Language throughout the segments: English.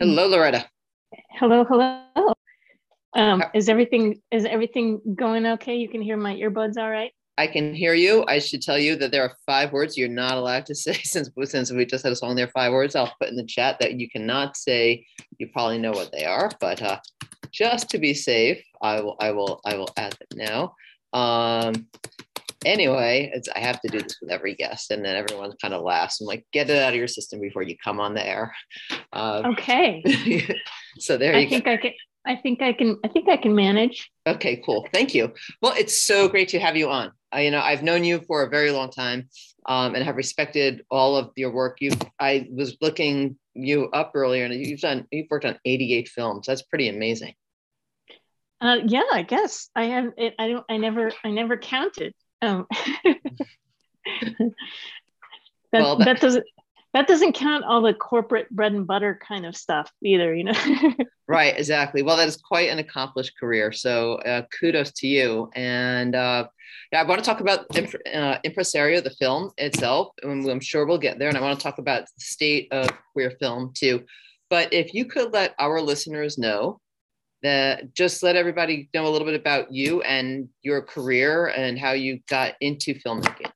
Hello, Lauretta. Hello, hello. Um, is everything is everything going okay? You can hear my earbuds all right? I can hear you. I should tell you that there are five words you're not allowed to say since since we just had a song there. Five words I'll put in the chat that you cannot say. You probably know what they are, but uh, just to be safe, I will I will I will add them now. Um, anyway, I have to do this with every guest, and then everyone kind of laughs. I'm like, get it out of your system before you come on the air. Uh, okay. so there I you think go. I can. I think I can. I think I can manage. Okay, cool. Thank you. Well, it's so great to have you on. Uh, you know, I've known you for a very long time, um, and have respected all of your work. You, I was looking you up earlier, and you've done. You've worked on 88 films. That's pretty amazing. Uh, yeah, I guess I have it. I don't. I never. I never counted. Um, that, Well, that- that doesn't. That doesn't count all the corporate bread and butter kind of stuff either. You know. Right, exactly. Well, that is quite an accomplished career. So uh, kudos to you. And uh, yeah, I want to talk about Imp- uh, Impresario, the film itself. And I'm sure we'll get there. And I want to talk about the state of queer film too. But if you could let our listeners know that just let everybody know a little bit about you and your career and how you got into filmmaking.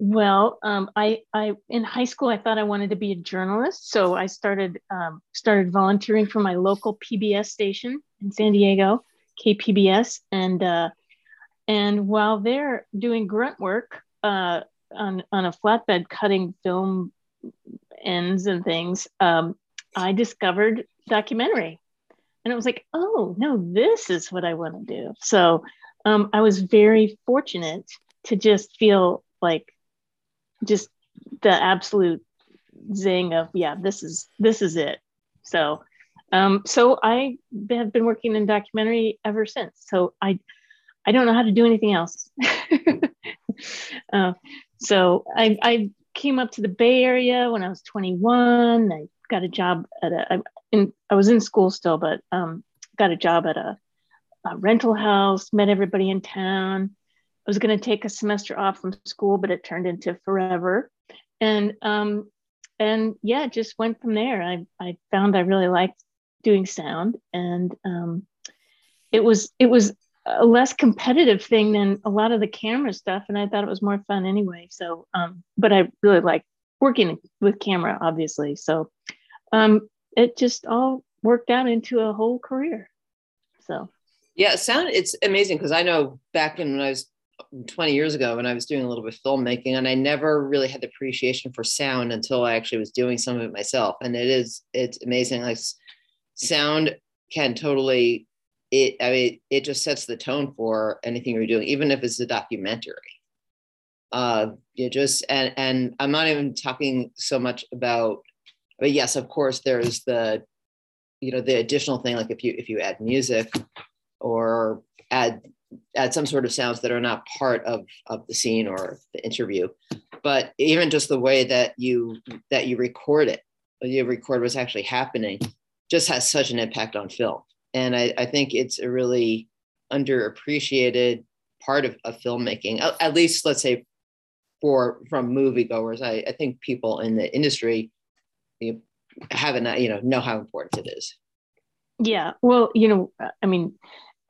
Well, um, I, I in high school I thought I wanted to be a journalist, so I started um, started volunteering for my local PBS station in San Diego, KPBS, and uh, and while there doing grunt work uh, on on a flatbed cutting film ends and things, um, I discovered documentary, and it was like, oh no, this is what I want to do. So um, I was very fortunate to just feel like just the absolute zing of yeah this is this is it. So um so i have been working in documentary ever since. So i i don't know how to do anything else. Uh, so I, I came up to the bay area when i was 21 i got a job at a I, in, I was in school still but um got a job at a, a rental house met everybody in town I was going to take a semester off from school, but it turned into forever. And um, and yeah, just went from there. I I found I really liked doing sound, and um, it was it was a less competitive thing than a lot of the camera stuff, and I thought it was more fun anyway. So, um, but I really like working with camera, obviously. So, um, it just all worked out into a whole career. So. Yeah, sound it's amazing because I know back in when I was 20 years ago when I was doing a little bit of filmmaking, and I never really had the appreciation for sound until I actually was doing some of it myself. And it is, it's amazing. Like sound can totally, it, I mean, it just sets the tone for anything you're doing, even if it's a documentary. Uh, you just, and, and I'm not even talking so much about, but yes, of course, there's the, you know, the additional thing, like if you, if you add music or add add some sort of sounds that are not part of of the scene or the interview. But even just the way that you that you record it you record what's actually happening just has such an impact on film. And i, I think it's a really underappreciated part of, of filmmaking at, at least let's say for from moviegoers. I, I think people in the industry you haven't you know know how important it is yeah well you know i mean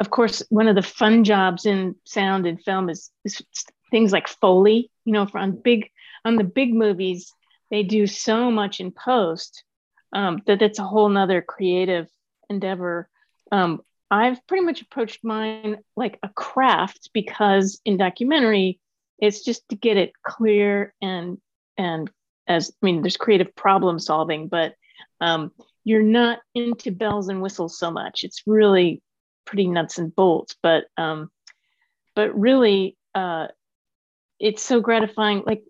of course, one of the fun jobs in sound and film is, is things like Foley. You know, for on big on the big movies, they do so much in post um, that it's a whole nother creative endeavor. Um, I've pretty much approached mine like a craft because in documentary, it's just to get it clear and and as I mean, there's creative problem solving, but um, you're not into bells and whistles so much. It's really pretty nuts and bolts but um but really uh it's so gratifying. Like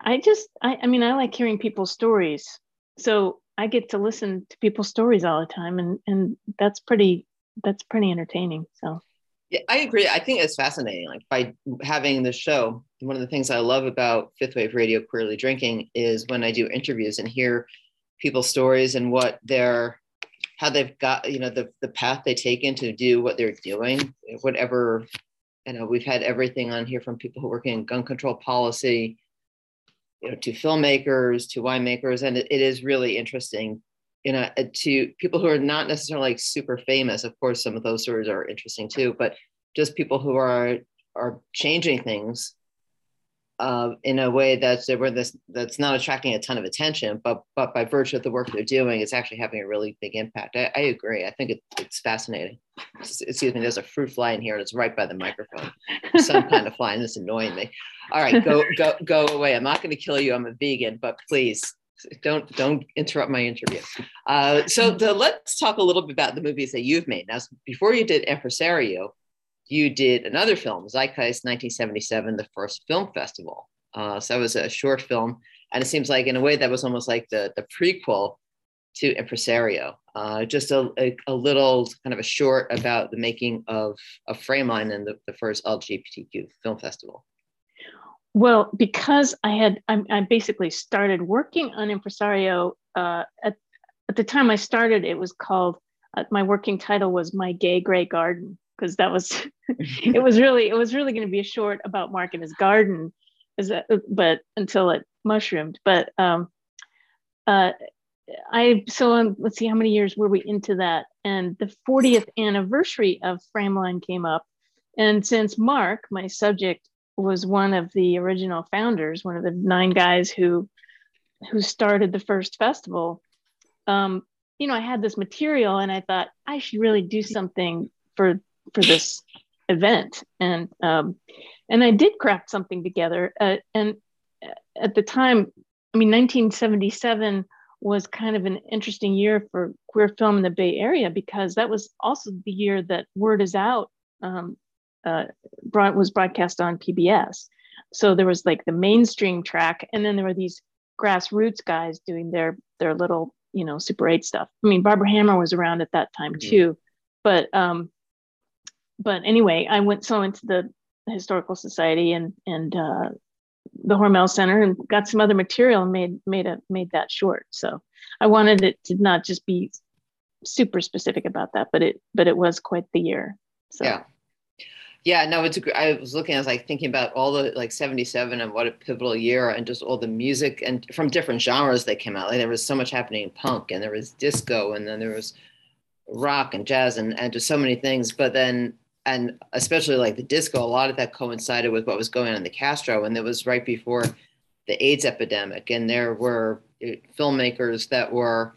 i just I, I mean i like hearing people's stories. So i get to listen to people's stories all the time and and that's pretty that's pretty entertaining so. Yeah i agree. I think it's fascinating like by having the show one of the things i love about fifth wave radio queerly drinking is when i do interviews and hear people's stories and what their how they've got you know the, the path they taken to do what they're doing whatever you know we've had everything on here from people who work in gun control policy you know to filmmakers to winemakers and it, it is really interesting you know, uh, to people who are not necessarily like super famous. Of course, some of those stories are interesting too, but just people who are are changing things uh, in a way that's where this that's not attracting a ton of attention, but but by virtue of the work they're doing, it's actually having a really big impact. I, I agree. I think it, it's fascinating. Excuse me. There's a fruit fly in here, and it's right by the microphone. Some kind of fly, and it's annoying me. All right, go go go away. I'm not going to kill you. I'm a vegan, but please don't don't interrupt my interview. Uh, so the, let's talk a little bit about the movies that you've made. Now, before you did Impresario, you did another film, Zeitgeist 1977, the first film festival. Uh, so that was a short film. And it seems like, in a way, that was almost like the, the prequel to Impresario. Uh, just a, a, a, little kind of a short about the making of, of Frameline and the, the first LGBTQ film festival. Well, because I had, I, I basically started working on Impresario. Uh, at, at the time I started, it was called, uh, my working title was My Gay Gray Garden because that was it was really it was really going to be a short about Marc and his garden, is that but until it mushroomed. But um, uh, I so um, let's see how many years were we into that, and the 40th anniversary of Frameline came up, and since Marc, my subject, was one of the original founders, one of the nine guys who who started the first festival. Um, you know, I had this material and I thought I should really do something for for this event. And um, and i did craft something together uh, and at the time i mean 1977 was kind of an interesting year for queer film in the bay area because that was also the year that word is out um, uh, brought, was broadcast on pbs so there was like the mainstream track and then there were these grassroots guys doing their their little you know super 8 stuff. I mean barbara hammer was around at that time mm-hmm. too but um but anyway, I went so into the historical society and and uh, the Hormel Center and got some other material and made made a made that short. So I wanted it to not just be super specific about that, but it but it was quite the year. So. Yeah. Yeah, no, it's I was looking, I was like thinking about all the like 77 and what a pivotal year and just all the music and from different genres that came out. Like there was so much happening in punk and there was disco and then there was rock and jazz and, and just so many things. But then and especially like the disco, a lot of that coincided with what was going on in the Castro, and it was right before the AIDS epidemic, and there were eh, filmmakers that were,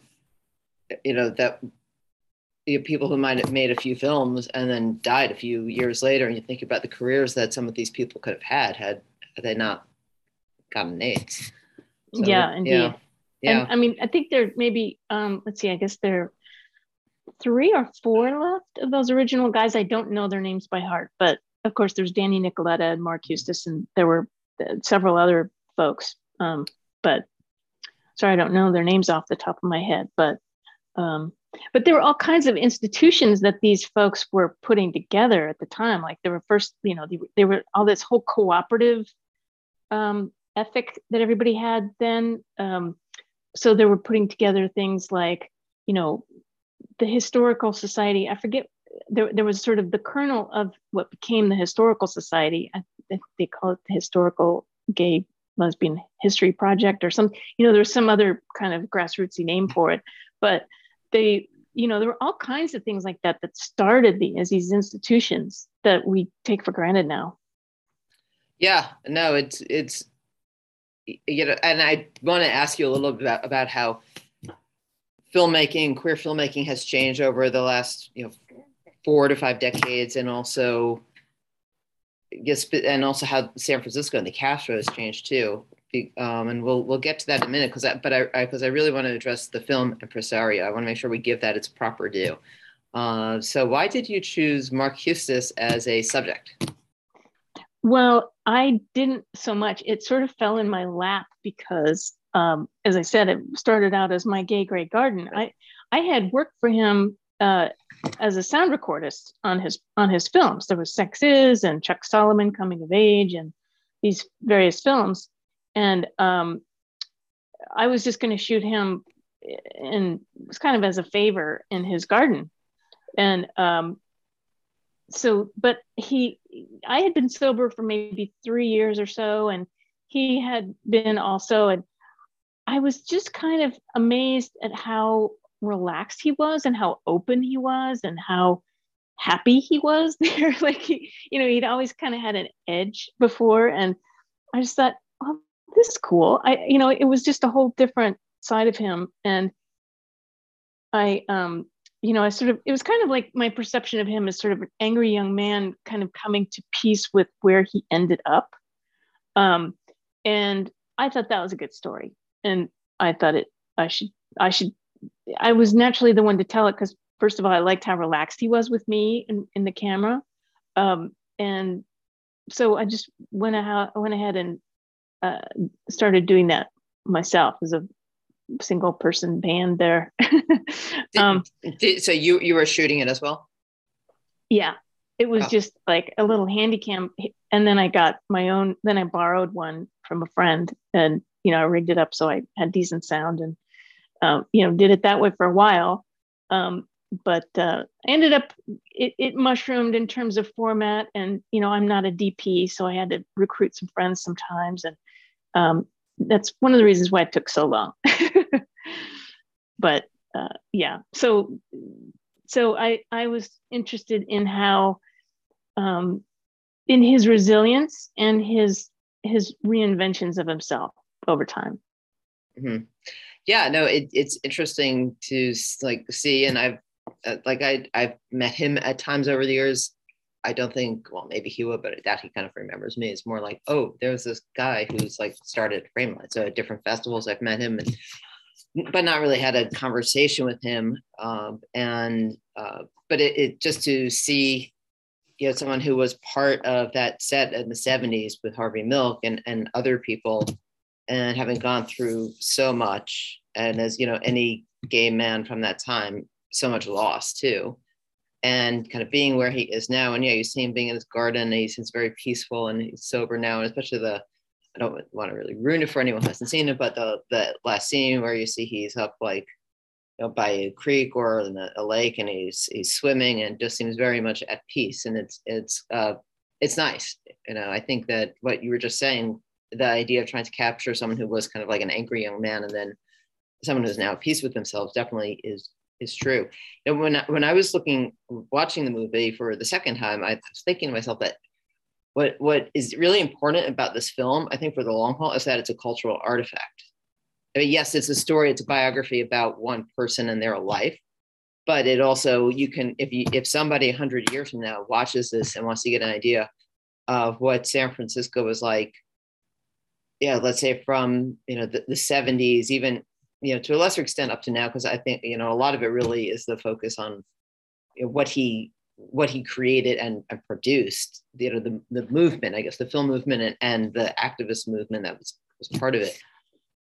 you know, that you know, people who might have made a few films and then died a few years later, and you think about the careers that some of these people could have had had, had they not gotten AIDS. So, yeah, indeed. Yeah. yeah. And I mean, I think there maybe um, let's see, I guess there three or four left of those original guys. I don't know their names by heart, but of course, there's Danny Nicoletta and Marc Huestis, and there were uh, several other folks. Um, but sorry, I don't know their names off the top of my head. But um, but there were all kinds of institutions that these folks were putting together at the time. Like there were first, you know, they, they were all this whole cooperative um, ethic that everybody had then. Um, so they were putting together things like, you know, the historical society i forget there, there was sort of the kernel of what became the historical society. I, they call it the historical gay lesbian history project or some you know there's some other kind of grassrootsy name for it but they you know there were all kinds of things like that that started the, as these institutions that we take for granted now. Yeah no it's it's you know and i want to ask you a little bit about, about how filmmaking, queer filmmaking has changed over the last, you know, four to five decades, and also, yes, and also how San Francisco and the Castro has changed too. Um, and we'll we'll get to that in a minute because but I because I, I, really want to address the film impresario. I want to make sure we give that its proper due. Uh, so why did you choose Marc Huestis as a subject? Well, I didn't so much. It sort of fell in my lap because um, as I said, it started out as my gay gray garden. I I had worked for him uh, as a sound recordist on his on his films. There was Sex Is and Chuck Solomon Coming of Age and these various films, and um, I was just going to shoot him, and it was kind of as a favor in his garden, and um, so but he I had been sober for maybe three years or so, and he had been also and I was just kind of amazed at how relaxed he was and how open he was and how happy he was there. like he, you know, he'd always kind of had an edge before. And I just thought, oh, this is cool. I, you know, it was just a whole different side of him. And I, um, you know, I sort of, it was kind of like my perception of him as sort of an angry young man kind of coming to peace with where he ended up. Um, and I thought that was a good story. And I thought it, I should, I should, I was naturally the one to tell it because first of all, I liked how relaxed he was with me in, in the camera. Um, and so I just went ahead, went ahead and uh, started doing that myself as a single person band there. um, did, so you you were shooting it as well? Yeah, it was oh. just like a little handy cam, and then I got my own. Then I borrowed one from a friend, and you know I rigged it up so I had decent sound, and um, you know did it that way for a while. Um, but uh, I ended up it, it mushroomed in terms of format, and you know I'm not a DP, so I had to recruit some friends sometimes, and um, that's one of the reasons why it took so long. but uh, yeah, so so I I was interested in how um, in his resilience and his his reinventions of himself over time. Mm-hmm. Yeah, no, it, it's interesting to like see, and I've uh, like I I've met him at times over the years. I don't think, well, maybe he would, but I doubt he kind of remembers me. It's more like, oh, there's this guy who's like started Frameline. So at different festivals, I've met him, and but not really had a conversation with him. Um, and uh, but it, it just to see, you know, someone who was part of that set in the '70s with Harvey Milk and and other people, and having gone through so much, and as you know, any gay man from that time, so much loss too and kind of being where he is now. And yeah, you see him being in his garden, and he seems very peaceful and he's sober now. And especially the, I don't want to really ruin it for anyone who hasn't seen it, but the the last scene where you see he's up like, you know, by a creek or in a, a lake, and he's he's swimming and just seems very much at peace. And it's it's uh it's nice. You know, I think that what you were just saying, the idea of trying to capture someone who was kind of like an angry young man, and then someone who's now at peace with themselves, definitely is is true. And when I, when I was looking watching the movie for the second time, I was thinking to myself that what what is really important about this film, I think for the long haul, is that it's a cultural artifact. I mean, yes, it's a story, it's a biography about one person and their life, but it also you can if you if somebody hundred years from now watches this and wants to get an idea of what San Francisco was like, yeah, let's say from you know the, the 70s, even you know, to a lesser extent up to now, because I think, you know, a lot of it really is the focus on you know, what he what he created and, and produced, you know, the, the movement, I guess, the film movement and, and the activist movement that was, was part of it.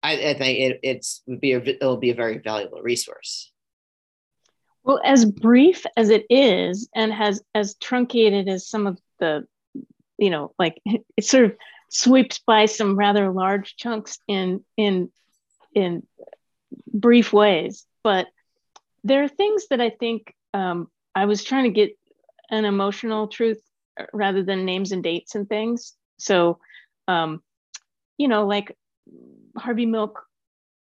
I, I think it it's would be a, it'll be a very valuable resource. Well, as brief as it is, and has as truncated as some of the, you know, like it's sort of sweeps by some rather large chunks in in in brief ways. But there are things that I think um, I was trying to get an emotional truth rather than names and dates and things. So, um, you know, like Harvey Milk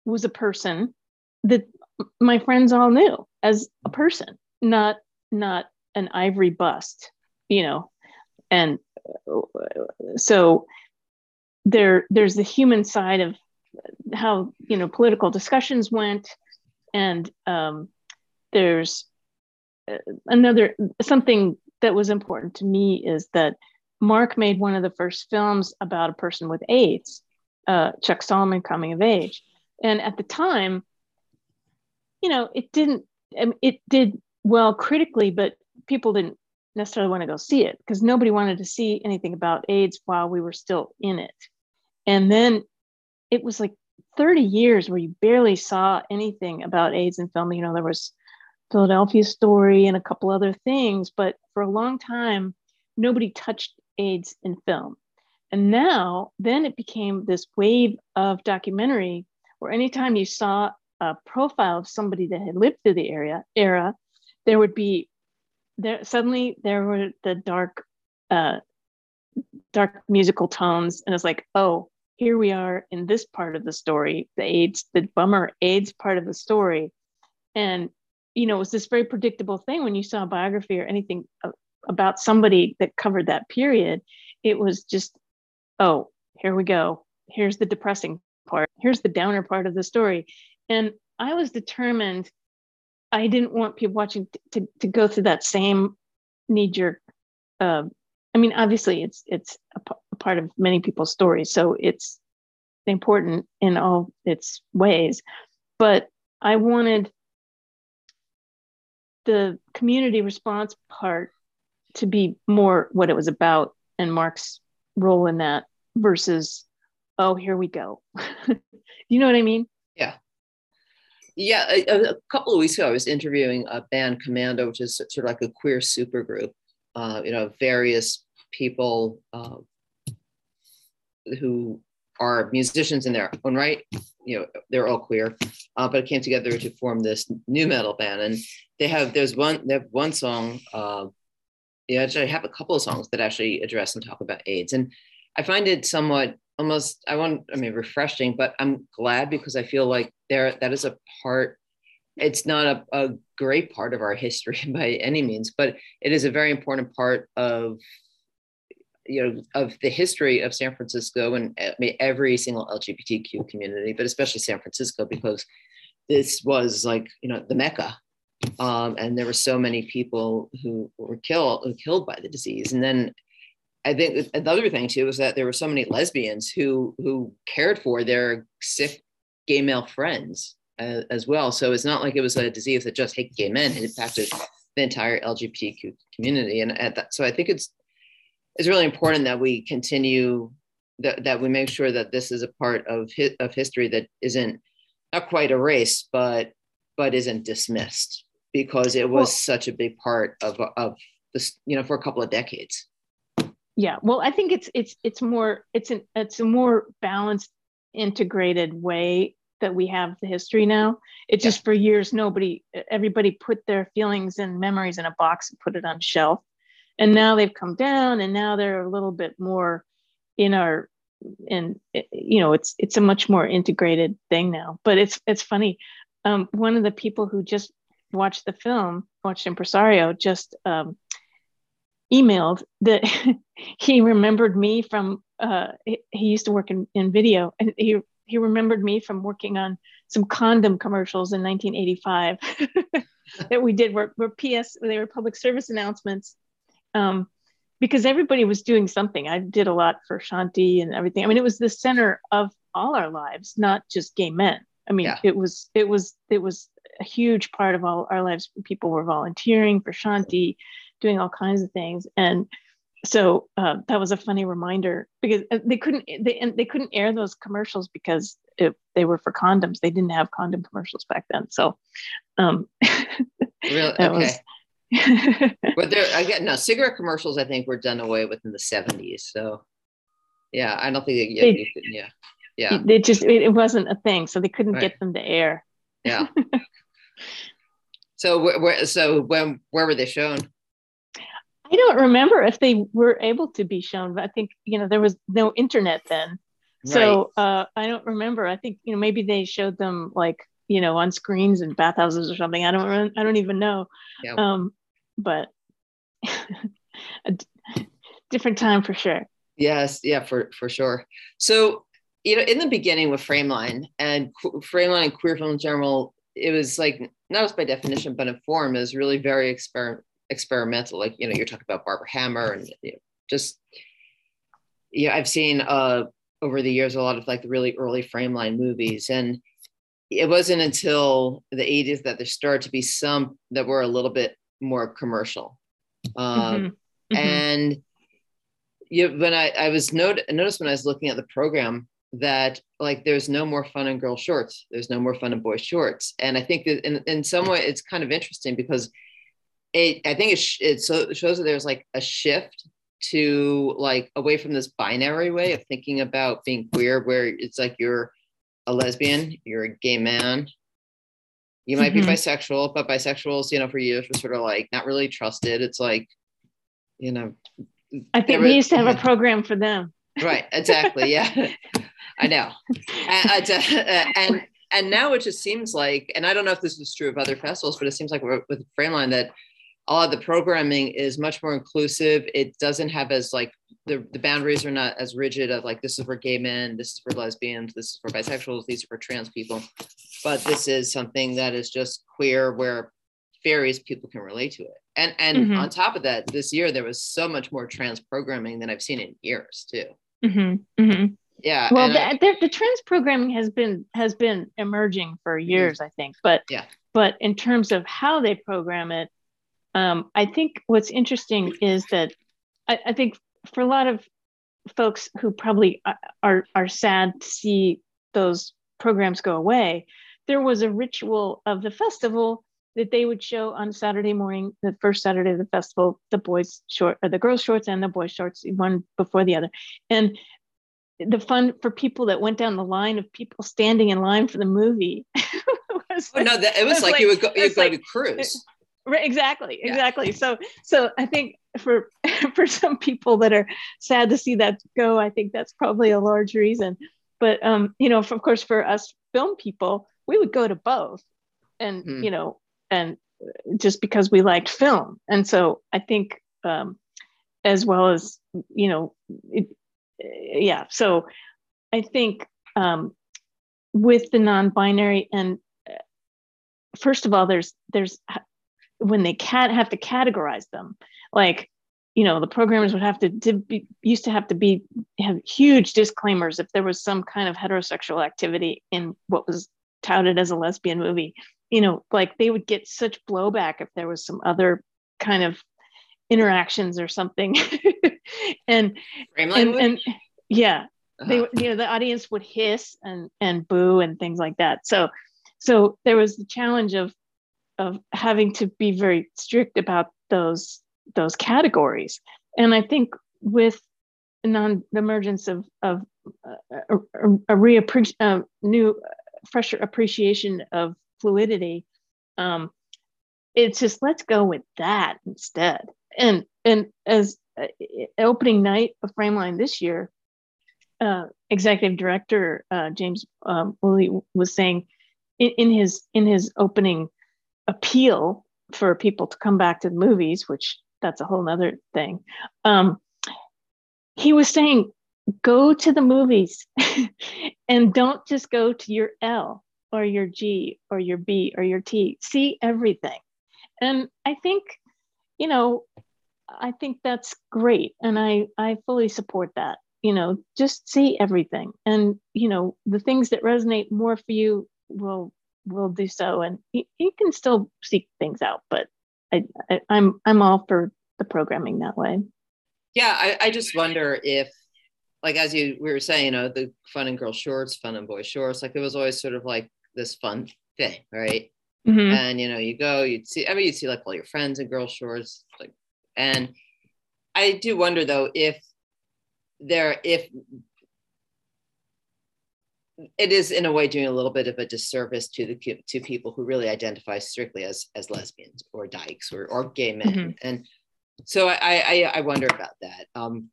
was a person that my friends all knew as a person, not not an ivory bust, you know. And uh, so there there's the human side of how you know political discussions went, and um, there's uh, another something that was important to me is that Marc made one of the first films about a person with AIDS, uh, Chuck Solomon coming of age, and at the time, you know, it didn't. It did well critically, but people didn't necessarily want to go see it because nobody wanted to see anything about AIDS while we were still in it. And then it was like 30 years where you barely saw anything about AIDS in film. You know, there was Philadelphia Story and a couple other things, but for a long time, nobody touched AIDS in film. And now, then it became this wave of documentary where anytime you saw a profile of somebody that had lived through the area era, there would be there suddenly there were the dark, uh, dark musical tones, and it's like, oh, here we are in this part of the story, the AIDS, the bummer AIDS part of the story. and you know, it was this very predictable thing when you saw a biography or anything about somebody that covered that period. It was just, oh, here we go. Here's the depressing part. Here's the downer part of the story. And I was determined I didn't want people watching to, to, go through that same knee jerk. Uh, I mean, obviously, it's it's a part of many people's stories, so it's important in all its ways. But I wanted the community response part to be more what it was about and Marc's role in that versus, oh, here we go. you know what I mean? Yeah. Yeah. A, a, couple of weeks ago, I was interviewing a band Commando, which is sort of like a queer supergroup, uh, you know, various people uh, who are musicians in their own right. You know, they're all queer, uh, but came together to form this new metal band. And they have there's one they have one song. Uh, yeah, actually, I have a couple of songs that actually address and talk about AIDS, and I find it somewhat almost I want I mean refreshing, but I'm glad because I feel like there that is a part. It's not a, a great part of our history by any means, but it is a very important part of you know of the history of San Francisco and I mean, every single LGBTQ community, but especially San Francisco because this was like you know the mecca, um, and there were so many people who were killed killed by the disease. And then I think another thing too was that there were so many lesbians who who cared for their sick gay male friends uh, as well. So it's not like it was a disease that just hit gay men; it impacted the entire LGBTQ community. And that, so I think it's it's really important that we continue that, that we make sure that this is a part of hi- of history that isn't not quite erased but but isn't dismissed because it was well, such a big part of of this you know for a couple of decades. Yeah well i think it's it's it's more it's an it's a more balanced integrated way that we have the history now. It's yeah. just for years nobody everybody put their feelings and memories in a box and put it on shelf and now they've come down and now they're a little bit more in our and you know it's it's a much more integrated thing now. But it's it's funny um, one of the people who just watched the film watched impresario just um, emailed that he remembered me from uh, he used to work in, in video and he he remembered me from working on some condom commercials in 1985 that we did were, were ps they were public service announcements um, because everybody was doing something. I did a lot for Shanti and everything. I mean, it was the center of all our lives, not just gay men. I mean, yeah. it was it was it was a huge part of all our lives. People were volunteering for Shanti, doing all kinds of things, and so uh, that was a funny reminder because uh, they couldn't they and they couldn't air those commercials because it, they were for condoms. They didn't have condom commercials back then. So um, really? okay. was but there again, no cigarette commercials. I think were done away with in the seventies. So, yeah, I don't think yeah, they, could, yeah, yeah. They just it, wasn't a thing, so they couldn't right. get them to air. Yeah. so where, so when where were they shown? I don't remember if they were able to be shown, but I think you know there was no internet then, so right. uh, I don't remember. I think you know maybe they showed them like you know on screens in bathhouses or something. I don't I don't even know. Yeah. Um, but a different time for sure. Yes, yeah, for for sure. So, you know, in the beginning with Frameline and Frameline and queer film in general, it was like not just by definition, but in form is really very exper- experimental. Like you know, you're talking about Barbara Hammer and you know, just yeah, I've seen uh over the years a lot of like the really early Frameline movies and it wasn't until the 80s that there started to be some that were a little bit more commercial. Um, mm-hmm. Mm-hmm. And you, when I, I was not, noticed when I was looking at the program that like there's no more fun in girl shorts, there's no more fun in boy shorts, and I think that in, in some way it's kind of interesting because it I think it, sh- it so shows that there's like a shift to like away from this binary way of thinking about being queer, where it's like you're a lesbian, you're a gay man, you might mm-hmm. be bisexual, but bisexuals, you know, for years were sort of like not really trusted. It's like, you know, I think we used to have a program for them. Right. Exactly. Yeah. I know. And, and, and now it just seems like, and I don't know if this is true of other festivals, but it seems like with Frameline that a lot of the programming is much more inclusive. It doesn't have as like the, the boundaries are not as rigid of like this is for gay men, this is for lesbians, this is for bisexuals, these are for trans people. But this is something that is just queer where various people can relate to it. And and mm-hmm. on top of that, this year there was so much more trans programming than I've seen in years too. Mm-hmm. Mm-hmm. Yeah. Well, the, I, the, the, trans programming has been has been emerging for mm-hmm. years, I think. But yeah. But in terms of how they program it, um, I think what's interesting is that I, I, think for a lot of folks who probably are are sad to see those programs go away, there was a ritual of the festival that they would show on Saturday morning, the first Saturday of the festival, the boys short or the girls shorts and the boys shorts, one before the other. And the fun for people that went down the line of people standing in line for the movie. was oh, no, that, it was, was like, like, you would go, you go like, to cruise. Right, exactly, yeah. exactly. So, so I think for for some people that are sad to see that go, I think that's probably a large reason. But um, you know, of course, for us film people, we would go to both, and hmm. you know, and just because we liked film, and so I think um, as well as you know, it, yeah. So I think um, with the non-binary and uh, first of all, there's there's when they can't have to categorize them like you know the programmers would have to, to be, used to have to be have huge disclaimers if there was some kind of heterosexual activity in what was touted as a lesbian movie you know like they would get such blowback if there was some other kind of interactions or something and, and, and yeah uh-huh. they you know the audience would hiss and and boo and things like that so so there was the challenge of of having to be very strict about those those categories. And I think with non the emergence of of uh, a, a reappre- uh, new fresher appreciation of fluidity, um, it's just let's go with that instead. And and as uh, opening night of Frameline this year, uh, executive director uh, James um, Woolley was saying in, in, his in his opening appeal for people to come back to the movies, which that's a whole nother thing. Um, he was saying, go to the movies and don't just go to your L or your G or your B or your T. See everything. And I think, you know, I think that's great. And I, I fully support that. You know, just see everything. And, you know, the things that resonate more for you will will do so and you, can still seek things out but I, I i'm i'm all for the programming that way yeah I, I just wonder if like as you we were saying you know the fun and girl shorts fun and boy shorts like it was always sort of like this fun thing right mm-hmm. and you know you go you'd see i mean you'd see like all your friends in girl shorts like and i do wonder though if there if it is in a way doing a little bit of a disservice to the to people who really identify strictly as as lesbians or dykes or, or gay men mm-hmm. and so I, I i wonder about that um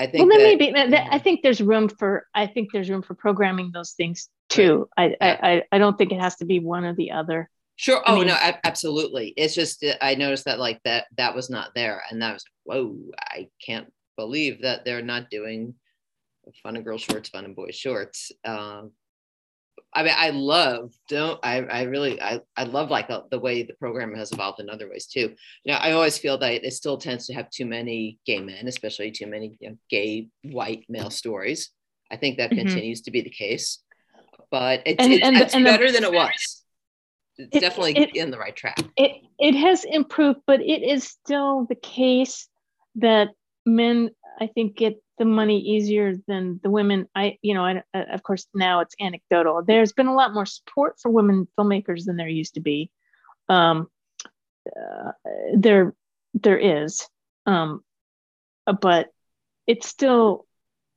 i think well that, maybe i think there's room for i think there's room for programming those things too right. I, yeah. I i don't think it has to be one or the other sure oh I mean, no absolutely it's just i noticed that like that that was not there and that was whoa i can't believe that they're not doing fun and girl shorts, fun and boy shorts. Um, I mean, I love don't I? I really I I love like uh, the way the program has evolved in other ways too. You know, I always feel that it still tends to have too many gay men, especially too many you know, gay white male stories. I think that mm-hmm. continues to be the case, but it's, and, it's, and, it's and better the, than it was. It's it, definitely it, in the right track. It it has improved, but it is still the case that men I think get the money easier than the women. I, you know, I, of course now it's anecdotal. There's been a lot more support for women filmmakers than there used to be. Um, uh, there, there is, um, but it's still,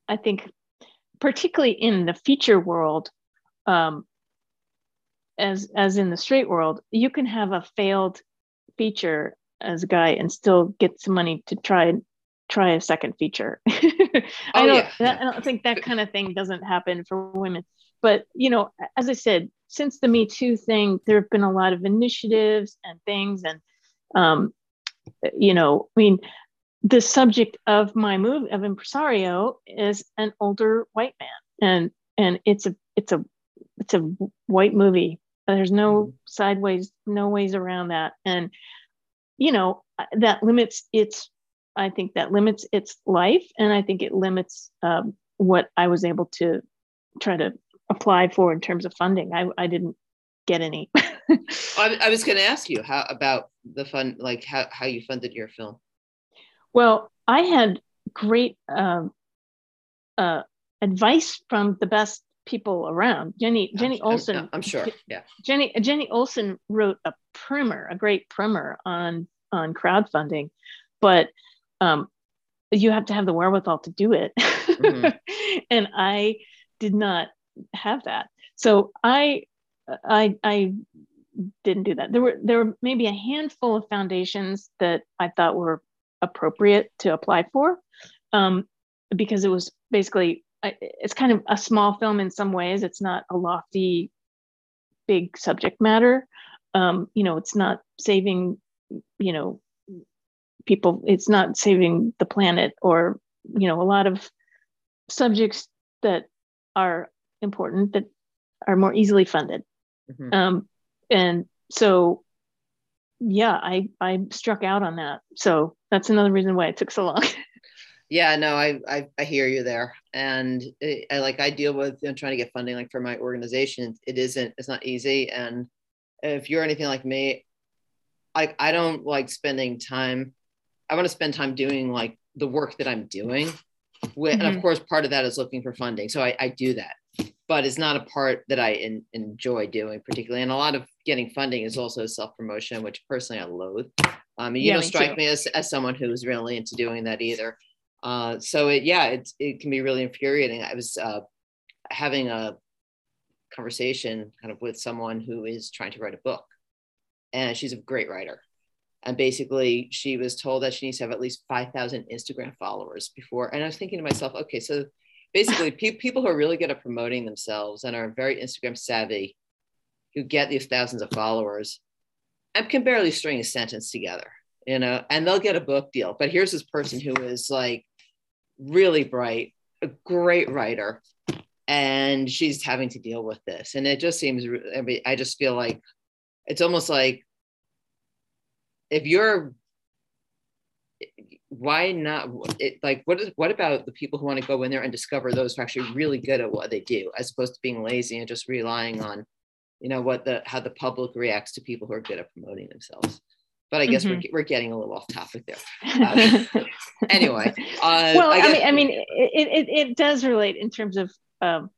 I think, particularly in the feature world, um, as as in the straight world, you can have a failed feature as a guy and still get some money to try try a second feature. I oh, don't yeah. that, I don't think that kind of thing doesn't happen for women. but you know, as I said, since the Me Too thing, there have been a lot of initiatives and things, and um, you know, I mean, the subject of my movie of Impresario is an older white man, and and it's a it's a it's a white movie. There's no mm-hmm. sideways, no ways around that, and you know that limits its. I think that limits its life, and I think it limits um, what I was able to try to apply for in terms of funding. I, I didn't get any. I, I, was going to ask you how about the fund, like how, how you funded your film. Well, I had great um, uh, advice from the best people around. Jenny Jenny I'm, Olson. I'm, I'm, sure. Yeah. Jenny Jenny Olson wrote a primer, a great primer on on crowdfunding, but um, you have to have the wherewithal to do it. Mm-hmm. and I did not have that. So I I I didn't do that. There were there were maybe a handful of foundations that I thought were appropriate to apply for, um, because it was basically it's kind of a small film in some ways. It's not a lofty, big subject matter. Um, you know, it's not saving, you know, people. It's not saving the planet or you know a lot of subjects that are important that are more easily funded. Mm-hmm. Um, and so, yeah, I I struck out on that. So that's another reason why it took so long. yeah, no, I, I, I hear you there, and it, I like I deal with you know, trying to get funding like for my organization. It isn't it's not easy, and if you're anything like me, I I don't like spending time. I want to spend time doing like the work that I'm doing. With, mm-hmm. And of mm-hmm. course, part of that is looking for funding. So I, I do that but it's not a part that I in, enjoy doing particularly. And a lot of getting funding is also self promotion, which personally I loathe. Um, you yeah, don't me strike too. me as, as someone who's really into doing that either. Uh, so it, yeah, it's, it can be really infuriating. I was uh, having a conversation kind of with someone who is trying to write a book and she's a great writer. And basically she was told that she needs to have at least 5,000 Instagram followers before. And I was thinking to myself, okay, so basically pe- people who are really good at promoting themselves and are very Instagram savvy, who get these thousands of followers, and can barely string a sentence together, you know, and they'll get a book deal. But here's this person who is like really bright, a great writer, and she's having to deal with this. And it just seems, I mean, I just feel like it's almost like if you're why not it, like what is what about the people who want to go in there and discover those who are actually really good at what they do as opposed to being lazy and just relying on you know what the how the public reacts to people who are good at promoting themselves but i guess mm-hmm. we're, we're getting a little off topic there uh, anyway uh, well I, guess, I, mean i mean it, it, it does relate in terms of um,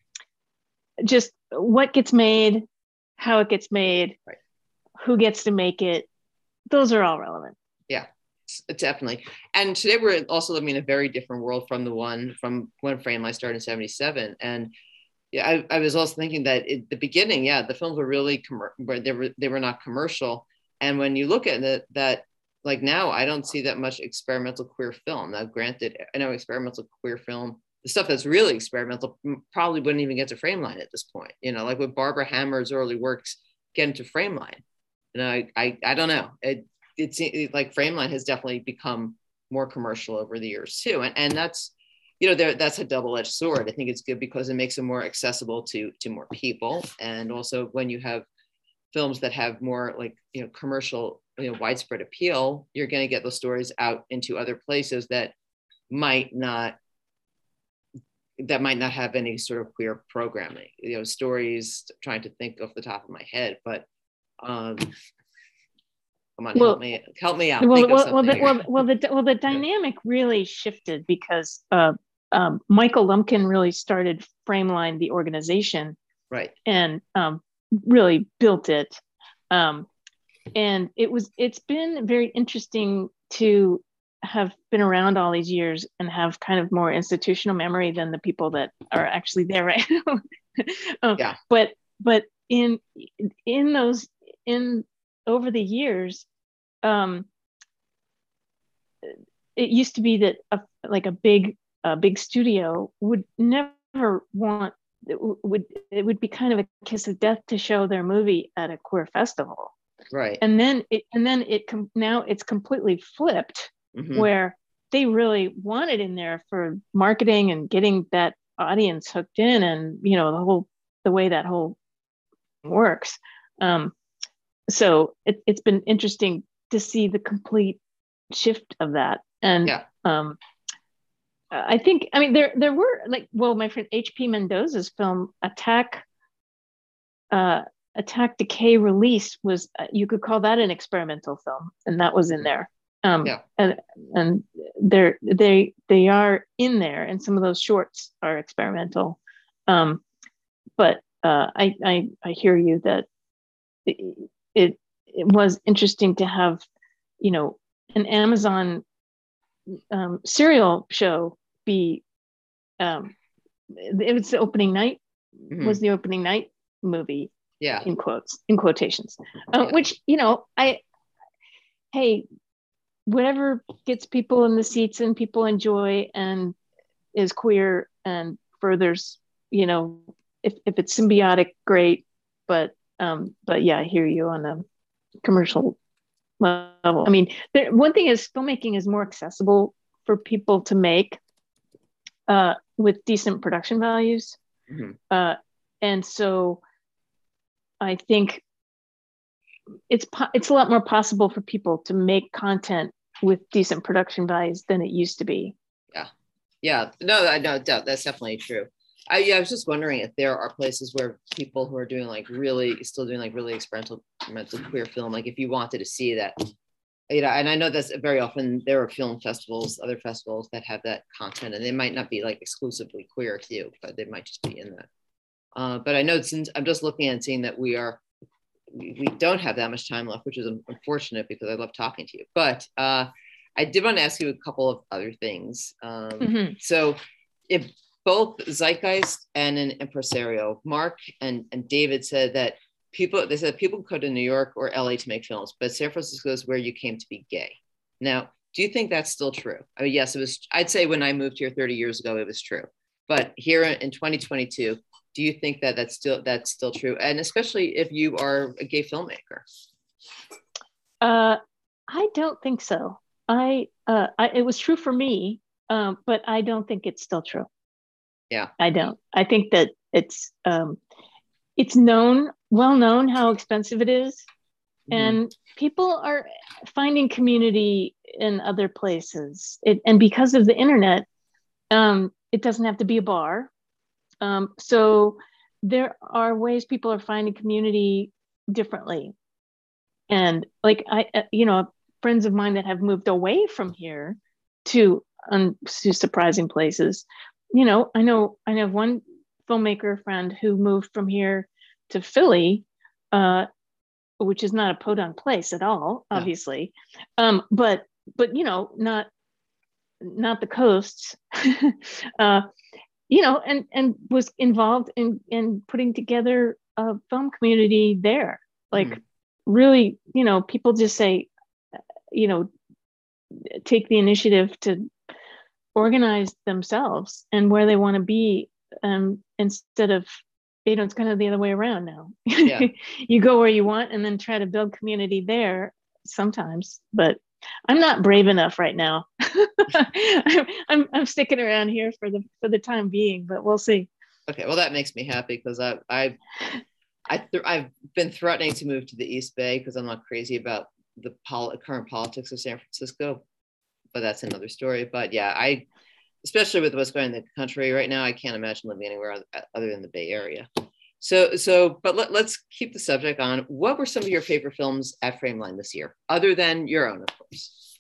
just what gets made how it gets made right. who gets to make it those are all relevant yeah definitely. And today we're also living in a very different world from the one from when Frameline started in 77. And yeah, I, I was also thinking that at the beginning, yeah, the films were really, com- they were, they were not commercial. And when you look at it, that like now I don't see that much experimental queer film. Now, granted, I know experimental queer film, the stuff that's really experimental probably wouldn't even get to Frameline at this point. You know, like with Barbara Hammer's early works get into Frameline. Know, I, I, I don't know. It, it's it, like Frameline has definitely become more commercial over the years too, and and that's you know that's a double-edged sword. I think it's good because it makes it more accessible to to more people, and also when you have films that have more like you know commercial you know widespread appeal, you're going to get those stories out into other places that might not that might not have any sort of queer programming you know stories trying to think off the top of my head but um Come on, well, help me help me out. Well, well, well, the, well, well, the well the dynamic really shifted because uh, um, Michael Lumpkin really started Frameline, the organization, right, and um, really built it. Um, and it was it's been very interesting to have been around all these years and have kind of more institutional memory than the people that are actually there right now. um, yeah. But but in in those in over the years, um, it used to be that a, like a big a big studio would never want it would it would be kind of a kiss of death to show their movie at a queer festival. Right. And then it and then it com- now it's completely flipped Mhm. where they really want it in there for marketing and getting that audience hooked in and you know the whole the way that whole works. Um so it, it's been interesting to see the complete shift of that and Yeah. um i think i mean there there were like well my friend hp mendoza's film attack uh attack decay release was uh, you could call that an experimental film and that was in there um Yeah. and and they're they they are in there and some of those shorts are experimental um but uh i i i hear you that it it, was interesting to have you know an amazon um serial show be um it was the opening night Mhm. was the opening night movie yeah in quotes in quotations uh, Yeah. which you know i hey whatever gets people in the seats and people enjoy and is queer and furthers you know if, if it's symbiotic great but um but yeah i hear you on a commercial level i mean there, one thing is filmmaking is more accessible for people to make uh with decent production values Mhm. uh and so I think it's po- it's a lot more possible for people to make content with decent production values than it used to be. Yeah, yeah, no, I know that- that's definitely true. I, yeah, I was just wondering if there are places where people who are doing like really, still doing like really experimental, experimental queer film, like if you wanted to see that, you know, and I know that's very often there are film festivals, other festivals that have that content, and they might not be like exclusively queer to you, but they might just be in that. Uh, but I know since I'm just looking and seeing that we are, we, don't have that much time left, which is unfortunate because I love talking to you. But uh, I did want to ask you a couple of other things. Um, Mhm. so if both zeitgeist and an impresario. Marc and, and david said that people they said people go to new york or la to make films but san francisco is where you came to be gay. Now do you think that's still true? I mean yes it was i'd say when i moved here 30 years ago it was true. But here in 2022 do you think that that's still that's still true? And especially if you are a gay filmmaker. Uh, I don't think so. I, uh, I it was true for me, um, but I don't think it's still true. Yeah. I don't. I think that it's um, it's known, well known how expensive it is, and people are finding community in other places. It, and because of the internet, um, it doesn't have to be a bar. Um, so there are ways people are finding community differently. And like I, uh, you know, friends of mine that have moved away from here to, um, to surprising places. You know, I know I know one filmmaker friend who moved from here to Philly, uh, which is not a podunk place at all, obviously. Um, but but you know, not not the coasts. uh, you know, and and was involved in in putting together a film community there. Like Mhm. really, you know, people just say, you know, take the initiative to organize themselves and where they want to be um, instead of you know it's kind of the other way around now. Yeah. you go where you want and then try to build community there sometimes but i'm not brave enough right now. I'm, I'm i'm sticking around here for the for the time being but we'll see. Okay, well that makes me happy because I I I th- I've been threatening to move to the East Bay because I'm not crazy about the pol- current politics of San Francisco, but that's another story. But yeah, I especially with what's going in the country right now, I can't imagine living anywhere other than the Bay Area. So so, but let, let's keep the subject on. What were some of your favorite films at Frameline this year, other than your own, of course?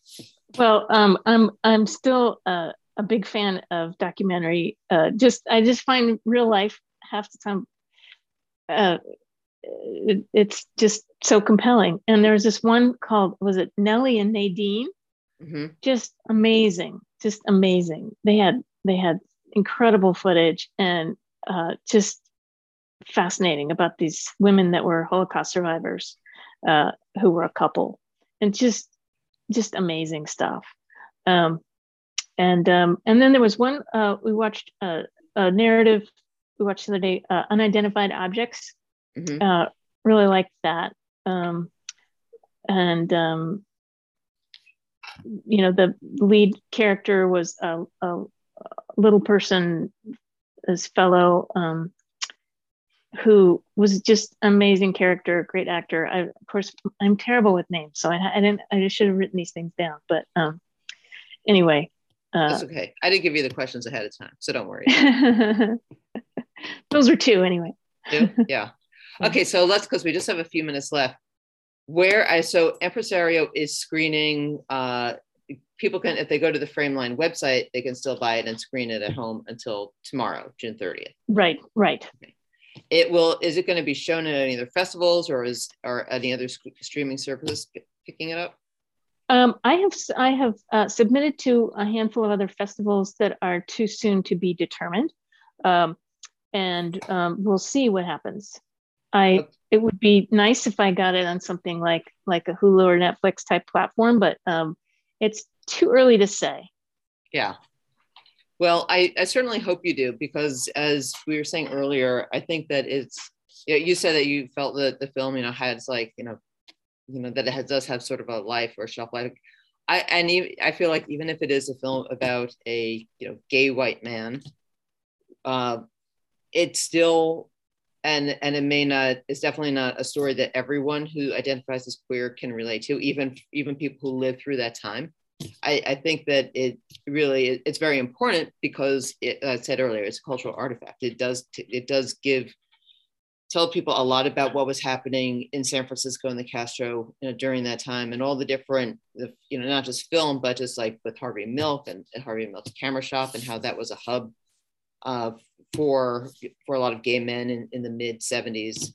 Well, um, I'm I'm still uh, a big fan of documentary. Uh, just I just find real life half the time. Uh, it, it's just so compelling. And there's this one called was it Nellie and Nadine? Hmm Just amazing, just amazing. They had they had incredible footage and uh, just fascinating about these women that were Holocaust survivors uh, who were a couple, and just just amazing stuff. Um, and um, and then there was one uh, we watched a, a narrative we watched the other day, uh, Unidentified Objects. Mhm. Uh, really liked that. Um, and um, you know, the lead character was a, a little person, this fellow um, who was just amazing character, great actor. I, of course, I'm terrible with names, so I, I didn't. I should have written these things down. But um, anyway, uh, That's okay. I did give you the questions ahead of time, so don't worry. those are two anyway. Two? Yeah. Okay, so let's because we just have a few minutes left. Where I so Impresario is screening. Uh, people can if they go to the Frameline website, they can still buy it and screen it at home until tomorrow, June 30th. Right, right. It will. Is it going to be shown at any other festivals or is or any other sc- streaming services p- picking it up? Um, I have I have uh, submitted to a handful of other festivals that are too soon to be determined, um, and um, we'll see what happens. I Okay. It would be nice if I got it on something like like a Hulu or Netflix type platform, but um, it's too early to say. Yeah. Well, I, I certainly hope you do because, as we were saying earlier, I think that it's. You, know, you said that you felt that the film, you know, has like you know, you know that it has, does have sort of a life or shelf life. I and even, I feel like even if it is a film about a you know gay white man, uh, it's still and and it may not it's definitely not a story that everyone who identifies as queer can relate to even even people who live through that time. I i think that it really it's very important because it, i said earlier it's a cultural artifact. It does it does give tell people a lot about what was happening in san francisco and the castro you know, during that time and all the different you know not just film but just like with harvey milk and harvey milk's camera shop and how that was a hub uh, for for a lot of gay men in, in the mid 70s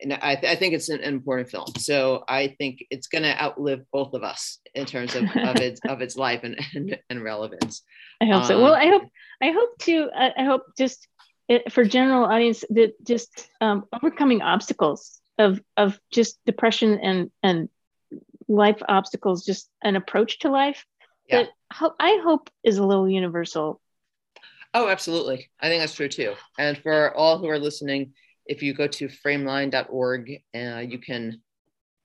and I, I think it's an, an important film so i think it's going to outlive both of us in terms of, of its of its life and, and, and relevance I hope so. Um, Well, I hope I hope to I, hope just for general audience that just um, overcoming obstacles of of just depression and and life obstacles, just an approach to life Yeah. that I hope is a little universal. Oh absolutely i think that's true too and for all who are listening if you go to frameline.org uh, you can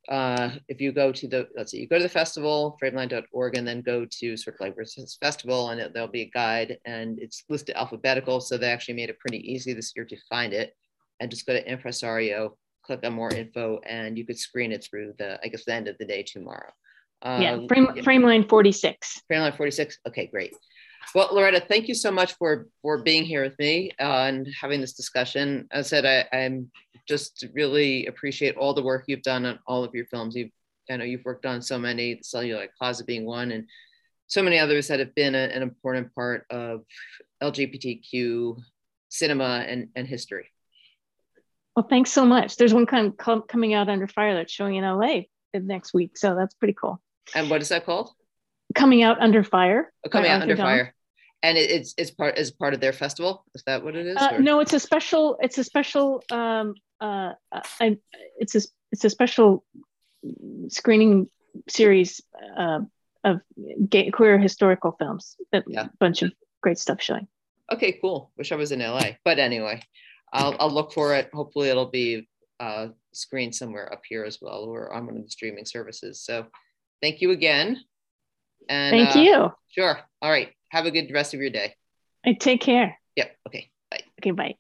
uh, if you go to the let's see you go to the festival frameline.org and then go to sort of like where's festival and it, there'll be a guide and it's listed alphabetical so they actually made it pretty easy this year to find it and just go to impresario click on more info and you could screen it through the i guess the end of the day tomorrow uh, yeah, frame frame line forty six. Frameline 46. Okay, great. Well, Lauretta, thank you so much for for being here with me uh, and having this discussion. As I said, I, I'm just really appreciate all the work you've done on all of your films. You've, I know you've worked on so many, the Celluloid Closet being one, and so many others that have been a, an important part of LGBTQ cinema and, and history. Well, thanks so much. There's one kind com- coming out under fire that's showing in LA next week, so that's pretty cool. And what is that called? Coming out under fire. Oh, coming out Arthur under fire. And it, it's it's part is part of their festival. Is that what it is? Uh, no, it's a special. It's a special. Um, uh, I, it's a it's a special screening series uh, of gay, queer historical films. A Yeah. bunch of great stuff showing. Okay, cool. Wish I was in LA. But anyway, I'll, I'll look for it. Hopefully, it'll be uh, screened somewhere up here as well or on one of the streaming services. So thank you again. And Thank uh, you. Sure. All right. Have a good rest of your day. I take care. Yep. Okay. Bye. Okay, bye.